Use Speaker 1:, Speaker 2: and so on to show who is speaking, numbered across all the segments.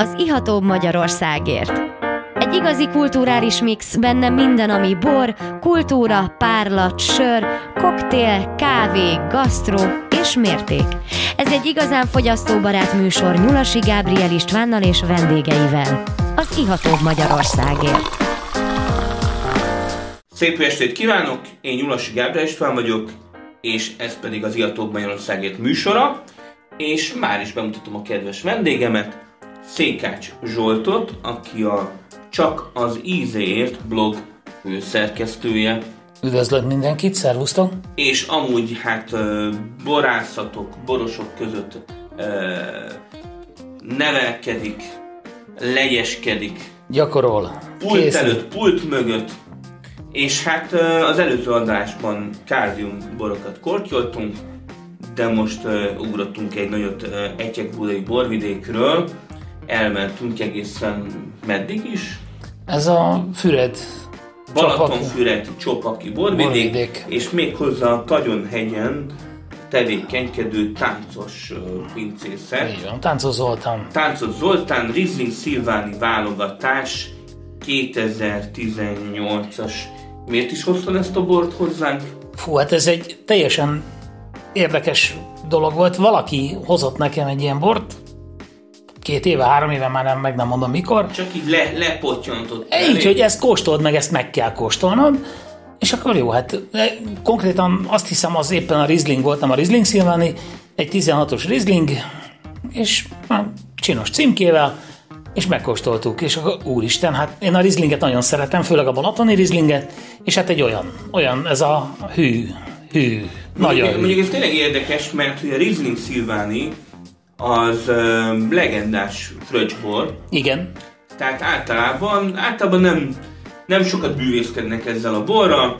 Speaker 1: az Ihatóbb Magyarországért. Egy igazi kulturális mix, benne minden, ami bor, kultúra, párlat, sör, koktél, kávé, gasztró és mérték. Ez egy igazán fogyasztóbarát műsor Nyulasi Gábriel Istvánnal és vendégeivel. Az Ihatóbb Magyarországért.
Speaker 2: Szép estét kívánok, én Nyulasi Gábriel István vagyok, és ez pedig az Ihatóbb Magyarországért műsora, és már is bemutatom a kedves vendégemet, Székács Zsoltot, aki a Csak az ízéért blog szerkesztője.
Speaker 3: Üdvözlök mindenkit, szervusztok!
Speaker 2: És amúgy hát borászatok, borosok között nevelkedik, legyeskedik.
Speaker 3: Gyakorol.
Speaker 2: Pult Készül. előtt, pult mögött. És hát az előző adásban kárdium borokat kortyoltunk, de most ugrottunk egy nagyot Egyekbudai borvidékről, elmentünk egészen meddig is?
Speaker 3: Ez a Füred
Speaker 2: Balatonfüred Csopaki borvidék, borvidék. és még hozzá a Tagyonhegyen tevékenykedő táncos pincészet.
Speaker 3: Így van, Táncos Zoltán.
Speaker 2: Táncos Zoltán, Rizling Szilváni válogatás 2018-as. Miért is hoztad ezt a bort hozzánk?
Speaker 3: Fú, hát ez egy teljesen érdekes dolog volt. Valaki hozott nekem egy ilyen bort, két éve, három éve, már nem, meg nem mondom mikor.
Speaker 2: Csak így le, lepottyantott.
Speaker 3: Így, hogy ezt kóstold meg, ezt meg kell kóstolnod. És akkor jó, hát konkrétan azt hiszem az éppen a Riesling volt, nem a Riesling Szilváni, egy 16-os Riesling, és csinos címkével, és megkóstoltuk, és akkor úristen, hát én a Rieslinget nagyon szeretem, főleg a balatoni Rieslinget, és hát egy olyan, olyan, ez a hű, hű, nagyon
Speaker 2: mondjuk, hű. Mondjuk ez tényleg érdekes, mert hogy a Riesling Szilváni az uh, legendás fröccsbor.
Speaker 3: Igen.
Speaker 2: Tehát általában, általában nem, nem sokat bűvészkednek ezzel a borral,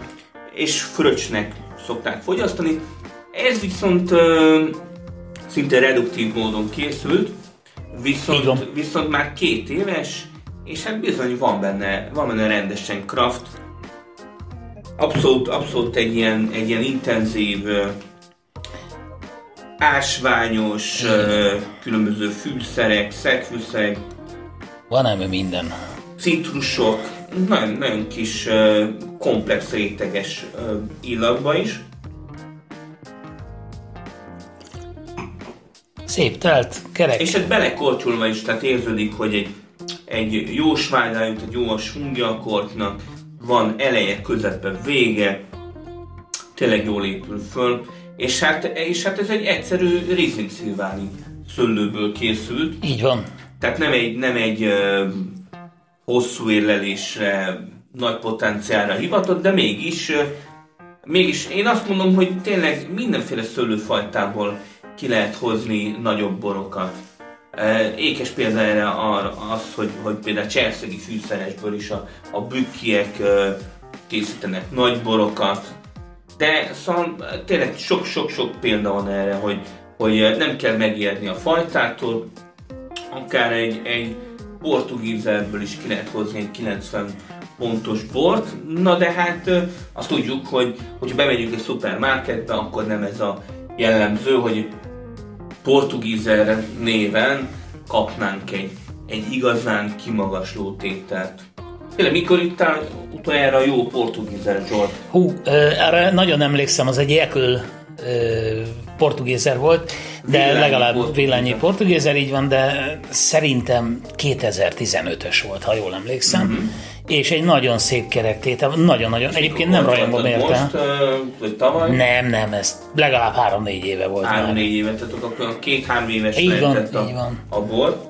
Speaker 2: és fröccsnek szokták fogyasztani. Ez viszont uh, szinte reduktív módon készült, viszont, viszont már két éves, és hát bizony van benne, van benne rendesen kraft. Abszolút, abszolút egy ilyen, egy ilyen intenzív ásványos, különböző fűszerek, szegfűszerek.
Speaker 3: Van ám minden.
Speaker 2: Citrusok, nagyon, nagyon kis komplex réteges illatba is.
Speaker 3: Szép telt, kerek.
Speaker 2: És ez belekortyolva is, tehát érződik, hogy egy, egy jó sványájút, egy jó a sungyakortnak van eleje, közepe, vége, tényleg jól épül föl és hát, és hát ez egy egyszerű Riesling Szilváni szőlőből készült.
Speaker 3: Így van.
Speaker 2: Tehát nem egy, nem egy uh, hosszú érlelésre, nagy potenciálra hivatott, de mégis, uh, mégis én azt mondom, hogy tényleg mindenféle szőlőfajtából ki lehet hozni nagyobb borokat. Ékes példa erre az, hogy, hogy például cserszegi fűszeresből is a, a bükkiek készítenek nagy borokat, de szóval tényleg sok-sok-sok példa van erre, hogy, hogy nem kell megijedni a fajtától, akár egy, egy portugízerből is ki lehet hozni egy 90 pontos bort, na de hát azt tudjuk, hogy hogyha bemegyünk egy szupermarketbe, akkor nem ez a jellemző, hogy portugízer néven kapnánk egy, egy igazán kimagasló tételt. Tényleg, mikor itt utoljára a jó portugízer Zsolt?
Speaker 3: Hú, erre nagyon emlékszem, az egy Ekül portugézer volt, de villányi legalább portugézer. villányi portugézer, így van, de szerintem 2015-ös volt, ha jól emlékszem. Uh-huh. És egy nagyon szép kerektétel, nagyon-nagyon, egyébként nem rajongom érte. Most,
Speaker 2: vagy tavaly?
Speaker 3: Nem, nem, ez legalább három-négy éve volt.
Speaker 2: Három-négy éve, tehát akkor két-három éves így van, a, így van. a bor.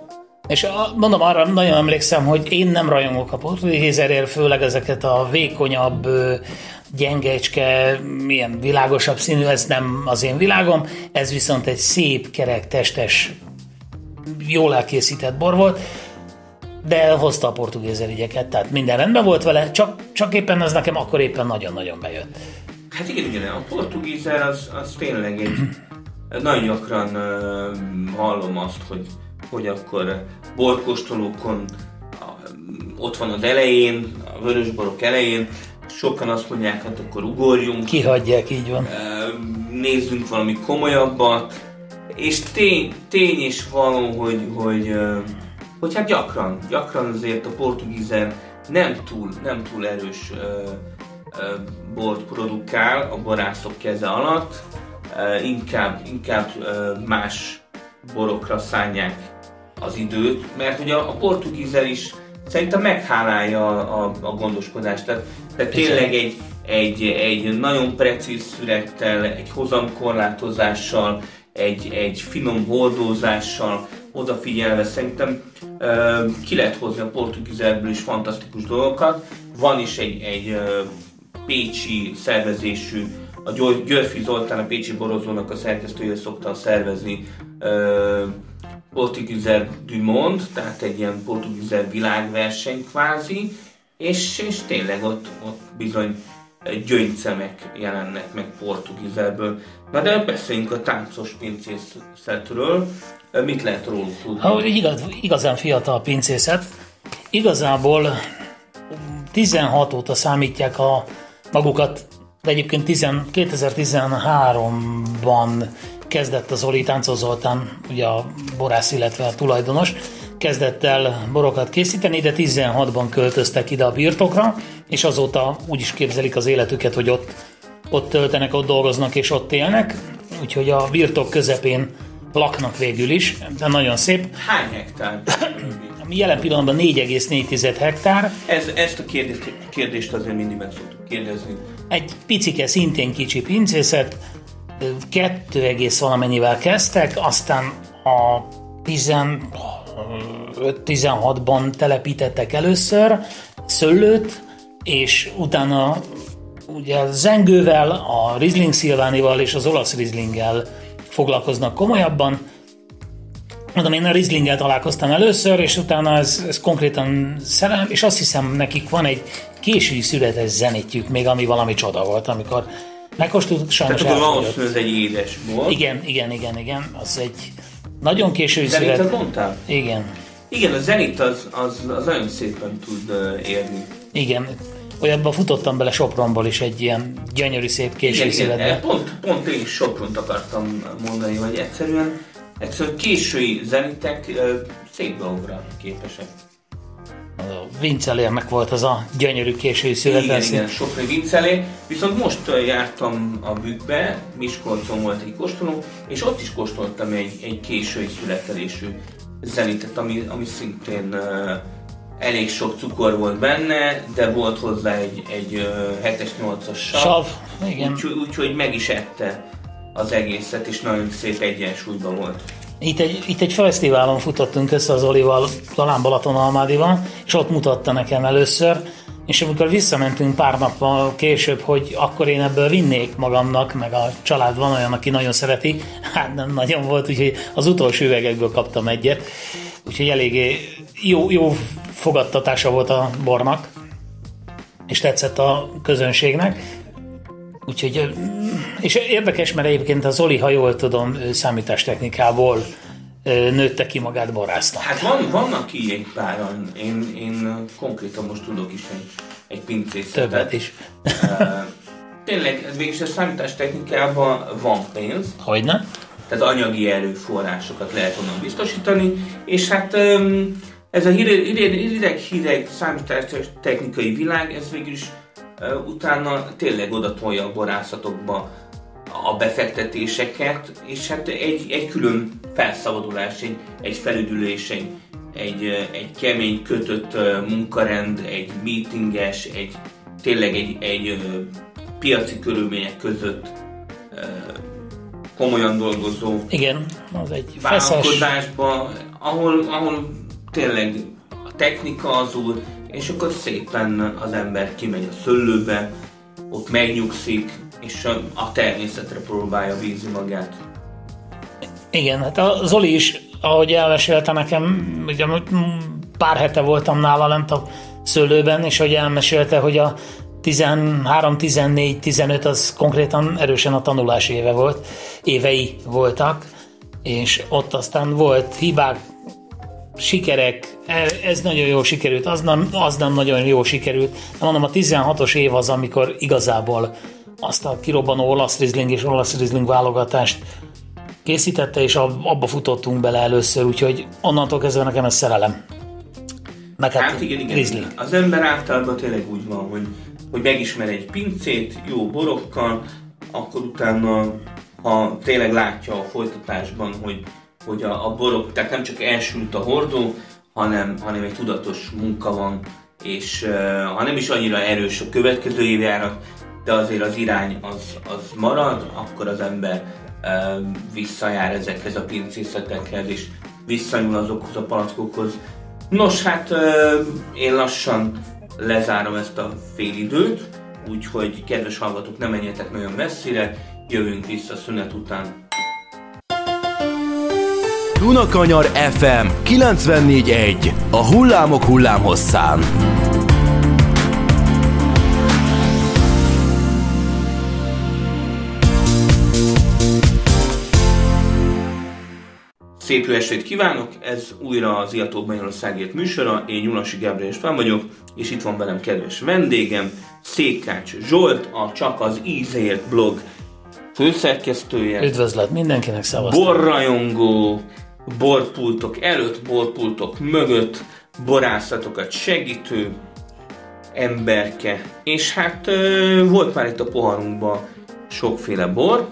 Speaker 3: És a, mondom, arra nagyon emlékszem, hogy én nem rajongok a portugézerért, főleg ezeket a vékonyabb, gyengecske, milyen világosabb színű, ez nem az én világom, ez viszont egy szép, kerek, testes, jól elkészített bor volt, de hozta a portugézer ügyeket, tehát minden rendben volt vele, csak, csak éppen ez nekem akkor éppen nagyon-nagyon bejött.
Speaker 2: Hát igen, igen, a portugézer az, az tényleg egy, nagyon gyakran uh, hallom azt, hogy hogy akkor borkostolókon ott van az elején, a vörösborok elején, sokan azt mondják, hát akkor ugorjunk.
Speaker 3: Kihagyják, így van.
Speaker 2: Nézzünk valami komolyabbat, és tény, tény is való, hogy, hogy hogy hát gyakran, gyakran azért a portugízer nem túl, nem túl erős bort produkál a borászok keze alatt, inkább, inkább más borokra szánják az időt, mert ugye a, portugízer is szerintem meghálálja a, a, a gondoskodást. Tehát, tehát tényleg egy, egy, egy nagyon precíz szürettel, egy hozamkorlátozással, egy, egy finom hordózással odafigyelve szerintem uh, ki lehet hozni a portugízerből is fantasztikus dolgokat. Van is egy, egy uh, pécsi szervezésű, a Györfi Zoltán, a Pécsi Borozónak a szerkesztője szokta szervezni uh, Portugizer du tehát egy ilyen portugizer világverseny kvázi, és, és tényleg ott, ott bizony gyöngyszemek jelennek meg portugizerből. Na de beszéljünk a táncos pincészetről. Mit lehet róluk tudni?
Speaker 3: Ha, igaz, igazán fiatal pincészet. Igazából 16 óta számítják a magukat, de egyébként 2013-ban kezdett az Oli Táncos Zoltán, ugye a borász, illetve a tulajdonos, kezdett el borokat készíteni, de 16-ban költöztek ide a birtokra, és azóta úgy is képzelik az életüket, hogy ott, ott töltenek, ott dolgoznak és ott élnek, úgyhogy a birtok közepén laknak végül is, de nagyon szép.
Speaker 2: Hány hektár?
Speaker 3: Jelen pillanatban 4,4 hektár.
Speaker 2: Ez, ezt a kérdést, kérdést azért mindig meg szoktuk kérdezni.
Speaker 3: Egy picike, szintén kicsi pincészet, 2, valamennyivel kezdtek, aztán a 15-16-ban telepítettek először szőlőt, és utána ugye zengővel, a Riesling Szilvánival és az olasz Rieslinggel foglalkoznak komolyabban. Mondom, én a Rieslinggel találkoztam először, és utána ez, ez konkrétan szerelem, és azt hiszem nekik van egy késői születes zenítjük még, ami valami csoda volt, amikor megkóstoltuk, sajnos
Speaker 2: Tehát akkor ez egy édes bor.
Speaker 3: Igen, igen, igen, igen, az egy nagyon késői
Speaker 2: szület. Zenitet mondtál?
Speaker 3: Igen.
Speaker 2: Igen, a zenit az, az, az nagyon szépen tud érni.
Speaker 3: Igen, olyanban futottam bele Sopronból is egy ilyen gyönyörű szép késői születbe.
Speaker 2: Pont, pont én is Sopront akartam mondani, hogy egyszerűen, egyszerűen késői zenitek szép dologra képesek.
Speaker 3: Vincelérnek volt az a gyönyörű késői szület.
Speaker 2: Igen, igen, Sopron Vincelé. Viszont most jártam a bükkbe, Miskolcon volt egy kóstoló, és ott is kóstoltam egy, egy késői születelésű zenitet, ami, ami szintén uh, elég sok cukor volt benne, de volt hozzá egy, egy uh, 7-es, 8-as sav.
Speaker 3: Sav, igen.
Speaker 2: Úgyhogy úgy, úgy, meg is ette az egészet, és nagyon szép egyensúlyban volt.
Speaker 3: Itt egy, itt egy fesztiválon futottunk össze az Olival, talán Balatonalmádival, és ott mutatta nekem először, és amikor visszamentünk pár nappal később, hogy akkor én ebből vinnék magamnak, meg a család van olyan, aki nagyon szereti, hát nem nagyon volt, úgyhogy az utolsó üvegekből kaptam egyet, úgyhogy eléggé jó, jó fogadtatása volt a bornak, és tetszett a közönségnek. Úgyhogy, és érdekes, mert egyébként az Oli, ha jól tudom, számítástechnikából nőtte ki magát borásznak.
Speaker 2: Hát van, vannak így egy páran. Én, én konkrétan most tudok is egy, egy pincészetet.
Speaker 3: Többet is.
Speaker 2: Tényleg, végülis a számítástechnikában van pénz.
Speaker 3: Hogyne?
Speaker 2: Tehát anyagi erőforrásokat lehet onnan biztosítani, és hát ez a hideg-hideg számítástechnikai világ, ez végül is utána tényleg oda tolja a borászatokba a befektetéseket, és hát egy, egy külön felszabadulás, egy, egy felüdülés, egy, egy, egy kemény kötött munkarend, egy meetinges, egy tényleg egy, egy piaci körülmények között komolyan dolgozó
Speaker 3: Igen, az egy
Speaker 2: vállalkozásba, ahol, ahol tényleg a technika az úr, és akkor szépen az ember kimegy a szöllőbe, ott megnyugszik, és a természetre próbálja bízni magát.
Speaker 3: Igen, hát a Zoli is, ahogy elmesélte nekem, ugye pár hete voltam nála lent a szőlőben, és hogy elmesélte, hogy a 13, 14, 15 az konkrétan erősen a tanulás éve volt, évei voltak, és ott aztán volt hibák, sikerek, e, ez nagyon jó sikerült, az nem, az nem nagyon jó sikerült. De mondom, a 16-os év az, amikor igazából azt a kirobbanó olasz rizling és olasz rizling válogatást készítette, és abba futottunk bele először, úgyhogy onnantól kezdve nekem ez szerelem.
Speaker 2: Meg hát, hát igen, igen. Grizzly. Az ember általában tényleg úgy van, hogy, hogy megismer egy pincét jó borokkal, akkor utána, ha tényleg látja a folytatásban, hogy, hogy a, a borok, tehát nem csak elsült a hordó, hanem, hanem egy tudatos munka van, és uh, ha nem is annyira erős a következő évjárat, de azért az irány az, az marad, akkor az ember uh, visszajár ezekhez a pincészetekhez, és visszanyúl azokhoz a palackokhoz. Nos, hát uh, én lassan lezárom ezt a fél időt, úgyhogy kedves hallgatók, nem menjetek nagyon messzire, jövünk vissza szünet után.
Speaker 4: Dunakanyar FM 94.1 A hullámok hullámhosszán.
Speaker 2: Szép jó estét kívánok! Ez újra az Iatók Magyarországért műsora. Én Nyulasi Gábor fel vagyok, és itt van velem kedves vendégem, Székács Zsolt, a Csak az Ízért blog főszerkesztője.
Speaker 3: Üdvözlet mindenkinek, szevasztok!
Speaker 2: Borrajongó, borpultok előtt, borpultok mögött, borászatokat segítő emberke. És hát volt már itt a poharunkban sokféle bor,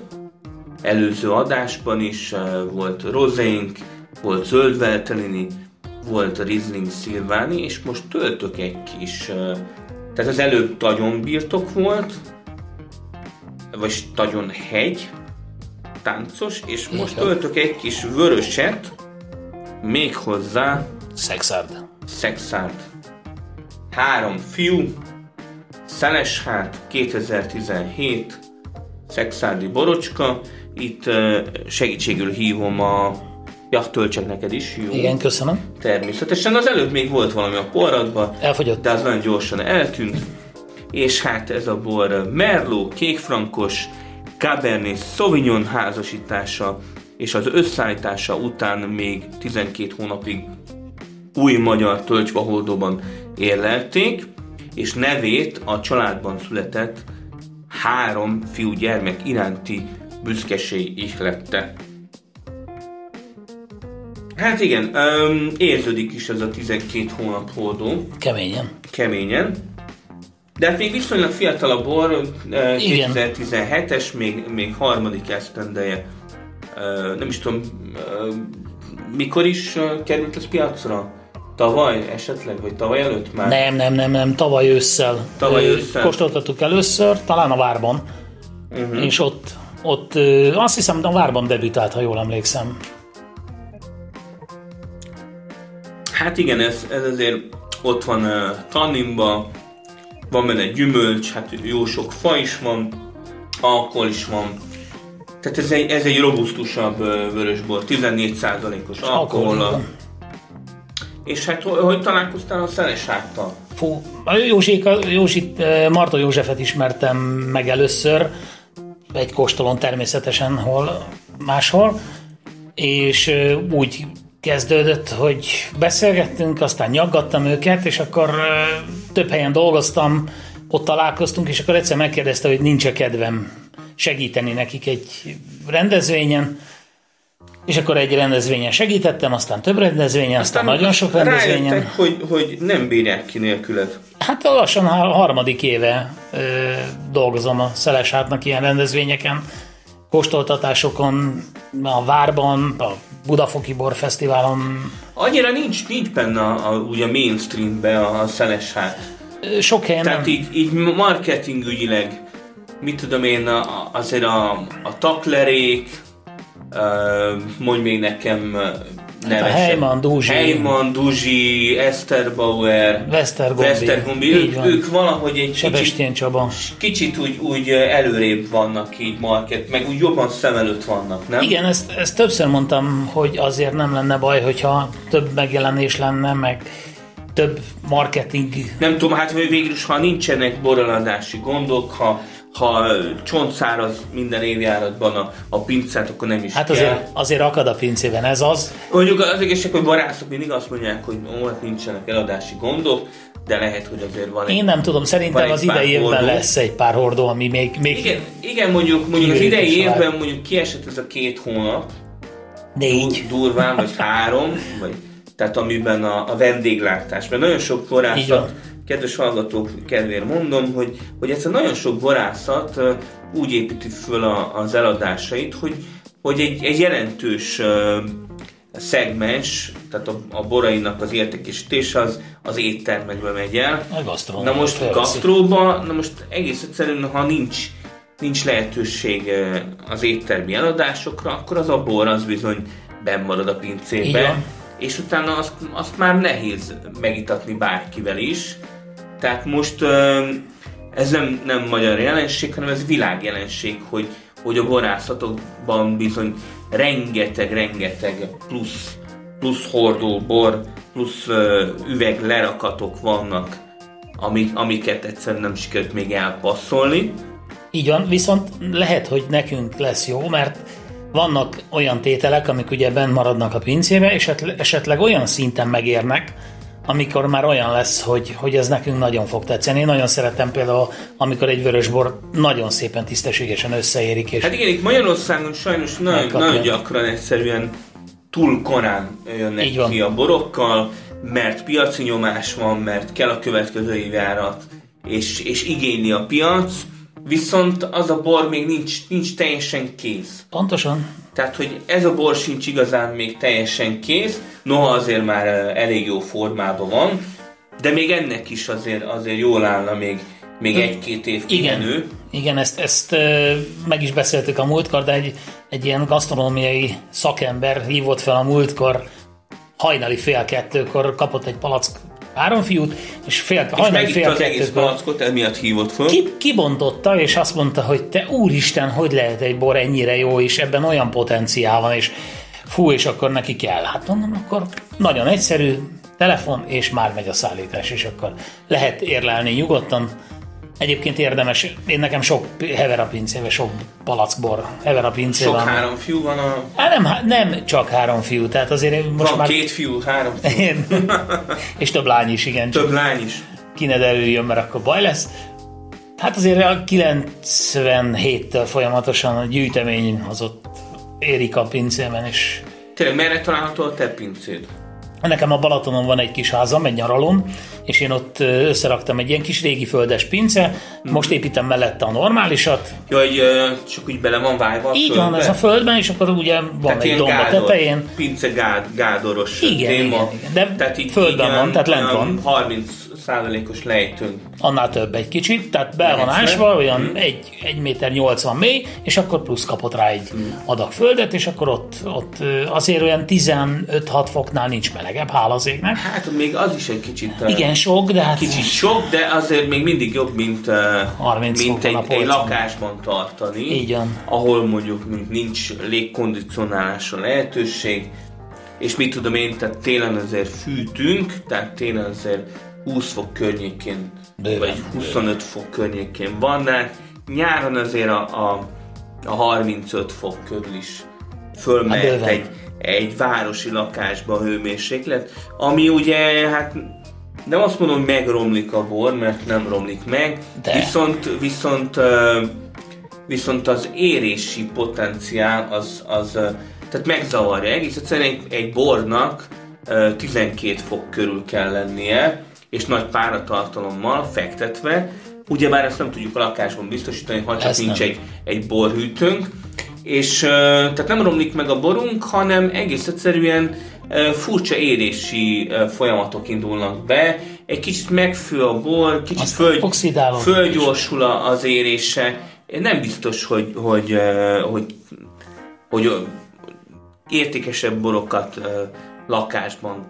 Speaker 2: előző adásban is volt rozénk, volt zöldveltelini, volt Riesling Szilváni, és most töltök egy kis, tehát az előbb nagyon birtok volt, vagy nagyon hegy, táncos, és most töltök egy kis vöröset, még hozzá
Speaker 3: Szexárd.
Speaker 2: Szexárd. Három fiú, Szeleshát 2017, Szexárdi Borocska, itt segítségül hívom a Ja, töltsek neked is, jó?
Speaker 3: Igen, köszönöm.
Speaker 2: Természetesen az előbb még volt valami a porradban.
Speaker 3: Elfogyott.
Speaker 2: De az nagyon gyorsan eltűnt. És hát ez a bor Merlot, kékfrankos, Cabernet Sauvignon házasítása, és az összeállítása után még 12 hónapig új magyar tölcsvaholdóban érlelték, és nevét a családban született három fiú gyermek iránti büszkeség ihlette. Hát igen, um, érződik is ez a 12 hónap holdó.
Speaker 3: Keményen.
Speaker 2: Keményen. De hát még viszonylag fiatal a bor, 2017-es, még, még harmadik esztendeje. Nem is tudom, mikor is került ez piacra? Tavaly esetleg, vagy tavaly előtt már?
Speaker 3: Nem, nem, nem, nem, tavaly ősszel.
Speaker 2: Tavaly ősszel.
Speaker 3: Kóstoltattuk először, talán a Várban. Uh-huh. És ott ott azt hiszem, a Várban debütált, ha jól emlékszem.
Speaker 2: Hát igen, ez, ez azért ott van uh, tanninba, van benne gyümölcs, hát jó sok fa is van, alkohol is van. Tehát ez egy, ez egy robusztusabb vörösbor, 14%-os alkohol. És hát hogy, találkoztál a szelesáttal?
Speaker 3: Fú, Józsik, Józsit, Marta Józsefet ismertem meg először, egy kóstolón természetesen hol máshol, és úgy kezdődött, hogy beszélgettünk, aztán nyaggattam őket, és akkor több helyen dolgoztam, ott találkoztunk, és akkor egyszer megkérdezte, hogy nincs-e kedvem segíteni nekik egy rendezvényen, és akkor egy rendezvényen segítettem, aztán több rendezvényen, aztán, aztán nagyon sok rendezvényen.
Speaker 2: hogy, hogy nem bírják ki nélküled.
Speaker 3: Hát lassan a harmadik éve ö, dolgozom a Szeleshátnak ilyen rendezvényeken, kóstoltatásokon, a Várban, a Budafoki Borfesztiválon.
Speaker 2: Annyira nincs, nincs benne a, a, mainstreambe a, a Szeleshát.
Speaker 3: Sok helyen
Speaker 2: Tehát
Speaker 3: nem.
Speaker 2: így, így marketingügyileg, mit tudom én, a, azért a, a taklerék, mondj még nekem nevesen. Hát
Speaker 3: Heyman, Duzsi.
Speaker 2: Heyman, Duzsi, Eszterbauer,
Speaker 3: Westergombi.
Speaker 2: Westergombi. Ők, ők valahogy egy
Speaker 3: kicsit, Csaba.
Speaker 2: kicsit úgy, úgy előrébb vannak így market, meg úgy jobban szem előtt vannak, nem?
Speaker 3: Igen, ezt, ezt többször mondtam, hogy azért nem lenne baj, hogyha több megjelenés lenne, meg több marketing.
Speaker 2: Nem tudom, hát végül is, ha nincsenek boraladási gondok, ha ha csontszáraz minden évjáratban a, a pincát, akkor nem is
Speaker 3: Hát
Speaker 2: kell.
Speaker 3: azért, azért akad a pincében, ez az.
Speaker 2: Mondjuk az egészség, hogy barászok mindig azt mondják, hogy ó, hát nincsenek eladási gondok, de lehet, hogy azért van egy...
Speaker 3: Én nem tudom, szerintem
Speaker 2: egy
Speaker 3: az idei évben
Speaker 2: hordó.
Speaker 3: lesz egy pár hordó, ami még, még
Speaker 2: Igen, igen, mondjuk, mondjuk az idei
Speaker 3: is vár.
Speaker 2: évben mondjuk kiesett ez a két hónap,
Speaker 3: négy.
Speaker 2: dur- durván, vagy három, vagy, tehát amiben a, a vendéglátás, mert nagyon sok
Speaker 3: van.
Speaker 2: Kedves hallgatók kedvéért mondom, hogy, hogy egyszer nagyon sok borászat úgy építi föl a, az eladásait, hogy, hogy egy, egy jelentős szegmens, tehát a, a borainak az értékesítése az, az éttermekbe megy el.
Speaker 3: A
Speaker 2: Na most
Speaker 3: felveszi.
Speaker 2: gasztróba, na most egész egyszerűen, ha nincs, nincs lehetőség az éttermi eladásokra, akkor az a bor az bizony benn marad a
Speaker 3: Így
Speaker 2: pincébe,
Speaker 3: van.
Speaker 2: és utána azt, azt már nehéz megitatni bárkivel is. Tehát most ez nem, nem magyar jelenség, hanem ez világjelenség, hogy, hogy a borászatokban bizony rengeteg-rengeteg plusz, plusz hordó bor, plusz üveg lerakatok vannak, amik, amiket egyszerűen nem sikerült még elpasszolni.
Speaker 3: Így van, viszont lehet, hogy nekünk lesz jó, mert vannak olyan tételek, amik ugye benn maradnak a pincébe, és esetleg olyan szinten megérnek, amikor már olyan lesz, hogy, hogy ez nekünk nagyon fog tetszeni. Én nagyon szeretem például, amikor egy vörösbor nagyon szépen tisztességesen összeérik, és
Speaker 2: Hát igen, itt Magyarországon sajnos nagyon,
Speaker 3: Megkapja.
Speaker 2: nagyon gyakran egyszerűen túl korán jönnek
Speaker 3: Így van.
Speaker 2: ki a borokkal, mert piaci nyomás van, mert kell a következő évjárat, és, és igényli a piac, viszont az a bor még nincs, nincs teljesen kész.
Speaker 3: pontosan
Speaker 2: Tehát, hogy ez a bor sincs igazán még teljesen kész, noha azért már elég jó formában van, de még ennek is azért, azért jól állna még, még egy-két év
Speaker 3: Igen,
Speaker 2: kimenő.
Speaker 3: igen ezt, ezt meg is beszéltük a múltkor, de egy, egy ilyen gasztronómiai szakember hívott fel a múltkor hajnali fél kettőkor, kapott egy palack három fiút, és fél,
Speaker 2: És
Speaker 3: hajnali fél
Speaker 2: az egész palackot, emiatt hívott föl.
Speaker 3: ki, kibontotta, és azt mondta, hogy te úristen, hogy lehet egy bor ennyire jó, és ebben olyan potenciál van, és fú, és akkor neki kell. Hát mondom, akkor nagyon egyszerű, telefon, és már megy a szállítás, és akkor lehet érlelni nyugodtan. Egyébként érdemes, én nekem sok hever a pincébe, sok palackbor hever a pincébe.
Speaker 2: Sok
Speaker 3: ami-
Speaker 2: három fiú van a...
Speaker 3: Hát nem, nem csak három fiú, tehát azért most
Speaker 2: Van
Speaker 3: már...
Speaker 2: két fiú, három fiú.
Speaker 3: Én, és több lány is, igen.
Speaker 2: Több lány is.
Speaker 3: ki ne derüljön, mert akkor baj lesz. Hát azért a 97-től folyamatosan a gyűjtemény az ott érik a pincében, és
Speaker 2: Tényleg merre található a te pincéd?
Speaker 3: nekem a Balatonon van egy kis házam, egy nyaralom, és én ott összeraktam egy ilyen kis régi földes pince, most építem mellette a normálisat,
Speaker 2: Ja, csak úgy bele van vájva a
Speaker 3: így
Speaker 2: földbe?
Speaker 3: van, ez a földben, és akkor ugye van
Speaker 2: Tehát
Speaker 3: egy
Speaker 2: ilyen
Speaker 3: domb a
Speaker 2: gádor,
Speaker 3: tetején,
Speaker 2: Pince gád, gádoros
Speaker 3: Igen,
Speaker 2: téma.
Speaker 3: igen, igen. De földben van, tehát lent van.
Speaker 2: 30 százalékos lejtőn.
Speaker 3: annál több egy kicsit, tehát be van ásva, olyan 1, 1 méter 80 mély, és akkor plusz kapott rá egy adag földet, és akkor ott, ott azért olyan 15-6 foknál nincs melegebb, hála az égnek.
Speaker 2: Hát még az is egy kicsit...
Speaker 3: Igen, sok, de hát
Speaker 2: Kicsit sok, de azért még mindig jobb, mint, ö,
Speaker 3: 30
Speaker 2: mint egy, egy lakásban tartani.
Speaker 3: Így van.
Speaker 2: Ahol mondjuk nincs légkondicionálásra lehetőség, és mit tudom én, tehát télen azért fűtünk, tehát télen azért 20 fok környékén,
Speaker 3: Bőven,
Speaker 2: vagy 25 fok környékén van, de hát nyáron azért a, a, a 35 fok körül is
Speaker 3: Hát
Speaker 2: fölmehet
Speaker 3: bőven.
Speaker 2: egy, egy városi lakásba a hőmérséklet, ami ugye hát nem azt mondom, hogy megromlik a bor, mert nem romlik meg,
Speaker 3: De.
Speaker 2: viszont, viszont, viszont az érési potenciál az, az tehát megzavarja. Egész egyszerűen egy, egy bornak ö, 12 fok körül kell lennie, és nagy páratartalommal fektetve, ugyebár ezt nem tudjuk a lakásban biztosítani, ha csak nincs
Speaker 3: nem.
Speaker 2: egy, egy borhűtőnk, és tehát nem romlik meg a borunk, hanem egész egyszerűen furcsa érési folyamatok indulnak be, egy kicsit megfő a bor, kicsit
Speaker 3: Aztán
Speaker 2: föl, fölgyorsul az érése. Nem biztos, hogy, hogy, hogy, hogy ö, értékesebb borokat lakásban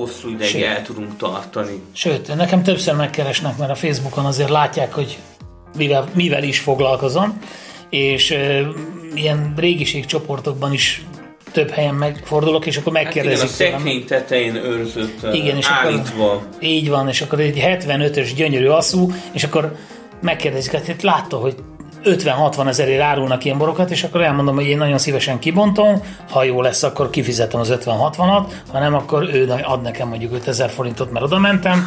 Speaker 2: hosszú ideig
Speaker 3: Sőt.
Speaker 2: el tudunk tartani.
Speaker 3: Sőt, nekem többször megkeresnek, mert a Facebookon azért látják, hogy mivel, mivel is foglalkozom, és ö, ilyen régiségcsoportokban is több helyen megfordulok, és akkor
Speaker 2: Hát igen, a
Speaker 3: megkérdezik
Speaker 2: szekrény tetején őrzött,
Speaker 3: Igen, és
Speaker 2: állítva.
Speaker 3: akkor, így van, és akkor egy 75-ös gyönyörű asszú, és akkor megkérdezik, hát itt látta, hogy 50-60 ezerért árulnak ilyen borokat, és akkor elmondom, hogy én nagyon szívesen kibontom, ha jó lesz, akkor kifizetem az 50-60-at, ha nem, akkor ő ad nekem mondjuk 5000 forintot, mert oda mentem.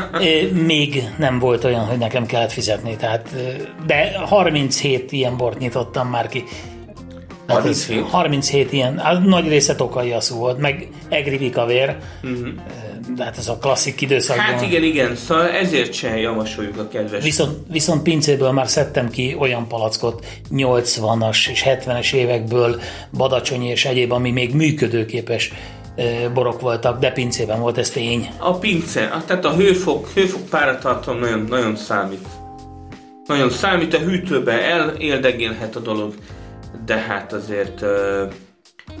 Speaker 3: Még nem volt olyan, hogy nekem kellett fizetni, tehát, de 37 ilyen bort nyitottam már ki.
Speaker 2: 37?
Speaker 3: 37 ilyen, a nagy része tokai szó volt, meg egri vér. Uh-huh de hát ez a klasszik időszakban.
Speaker 2: Hát igen, igen, szóval ezért sem javasoljuk a kedves.
Speaker 3: Viszont, viszont pincéből már szedtem ki olyan palackot 80-as és 70-es évekből, badacsonyi és egyéb, ami még működőképes borok voltak, de pincében volt ez tény.
Speaker 2: A pince, tehát a hőfok, hőfok páratartalom nagyon, nagyon számít. Nagyon számít, a hűtőbe eléldegélhet a dolog, de hát azért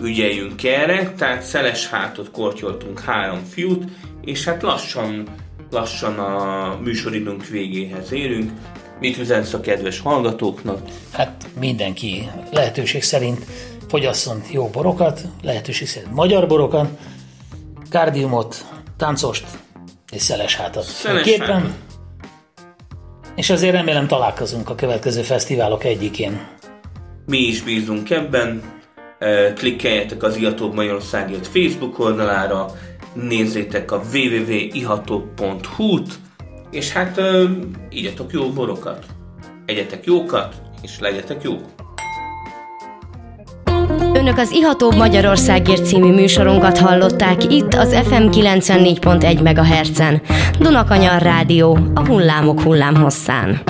Speaker 2: ügyeljünk erre, tehát szeles hátot kortyoltunk három fiút, és hát lassan, lassan a műsoridőnk végéhez érünk. Mit üzensz a kedves hallgatóknak?
Speaker 3: Hát mindenki lehetőség szerint fogyasszon jó borokat, lehetőség szerint magyar borokat, kárdiumot, táncost és szeles hátat.
Speaker 2: Szeles Képen. hátat.
Speaker 3: És azért remélem találkozunk a következő fesztiválok egyikén.
Speaker 2: Mi is bízunk ebben, klikkeljetek az Ihatóbb Magyarországért Facebook oldalára, nézzétek a www.iható.hu-t, és hát ígyatok jó borokat, egyetek jókat, és legyetek jók!
Speaker 1: Önök az Ihatóbb Magyarországért című műsorunkat hallották itt az FM 94.1 MHz-en. Dunakanyar Rádió, a hullámok hullámhosszán.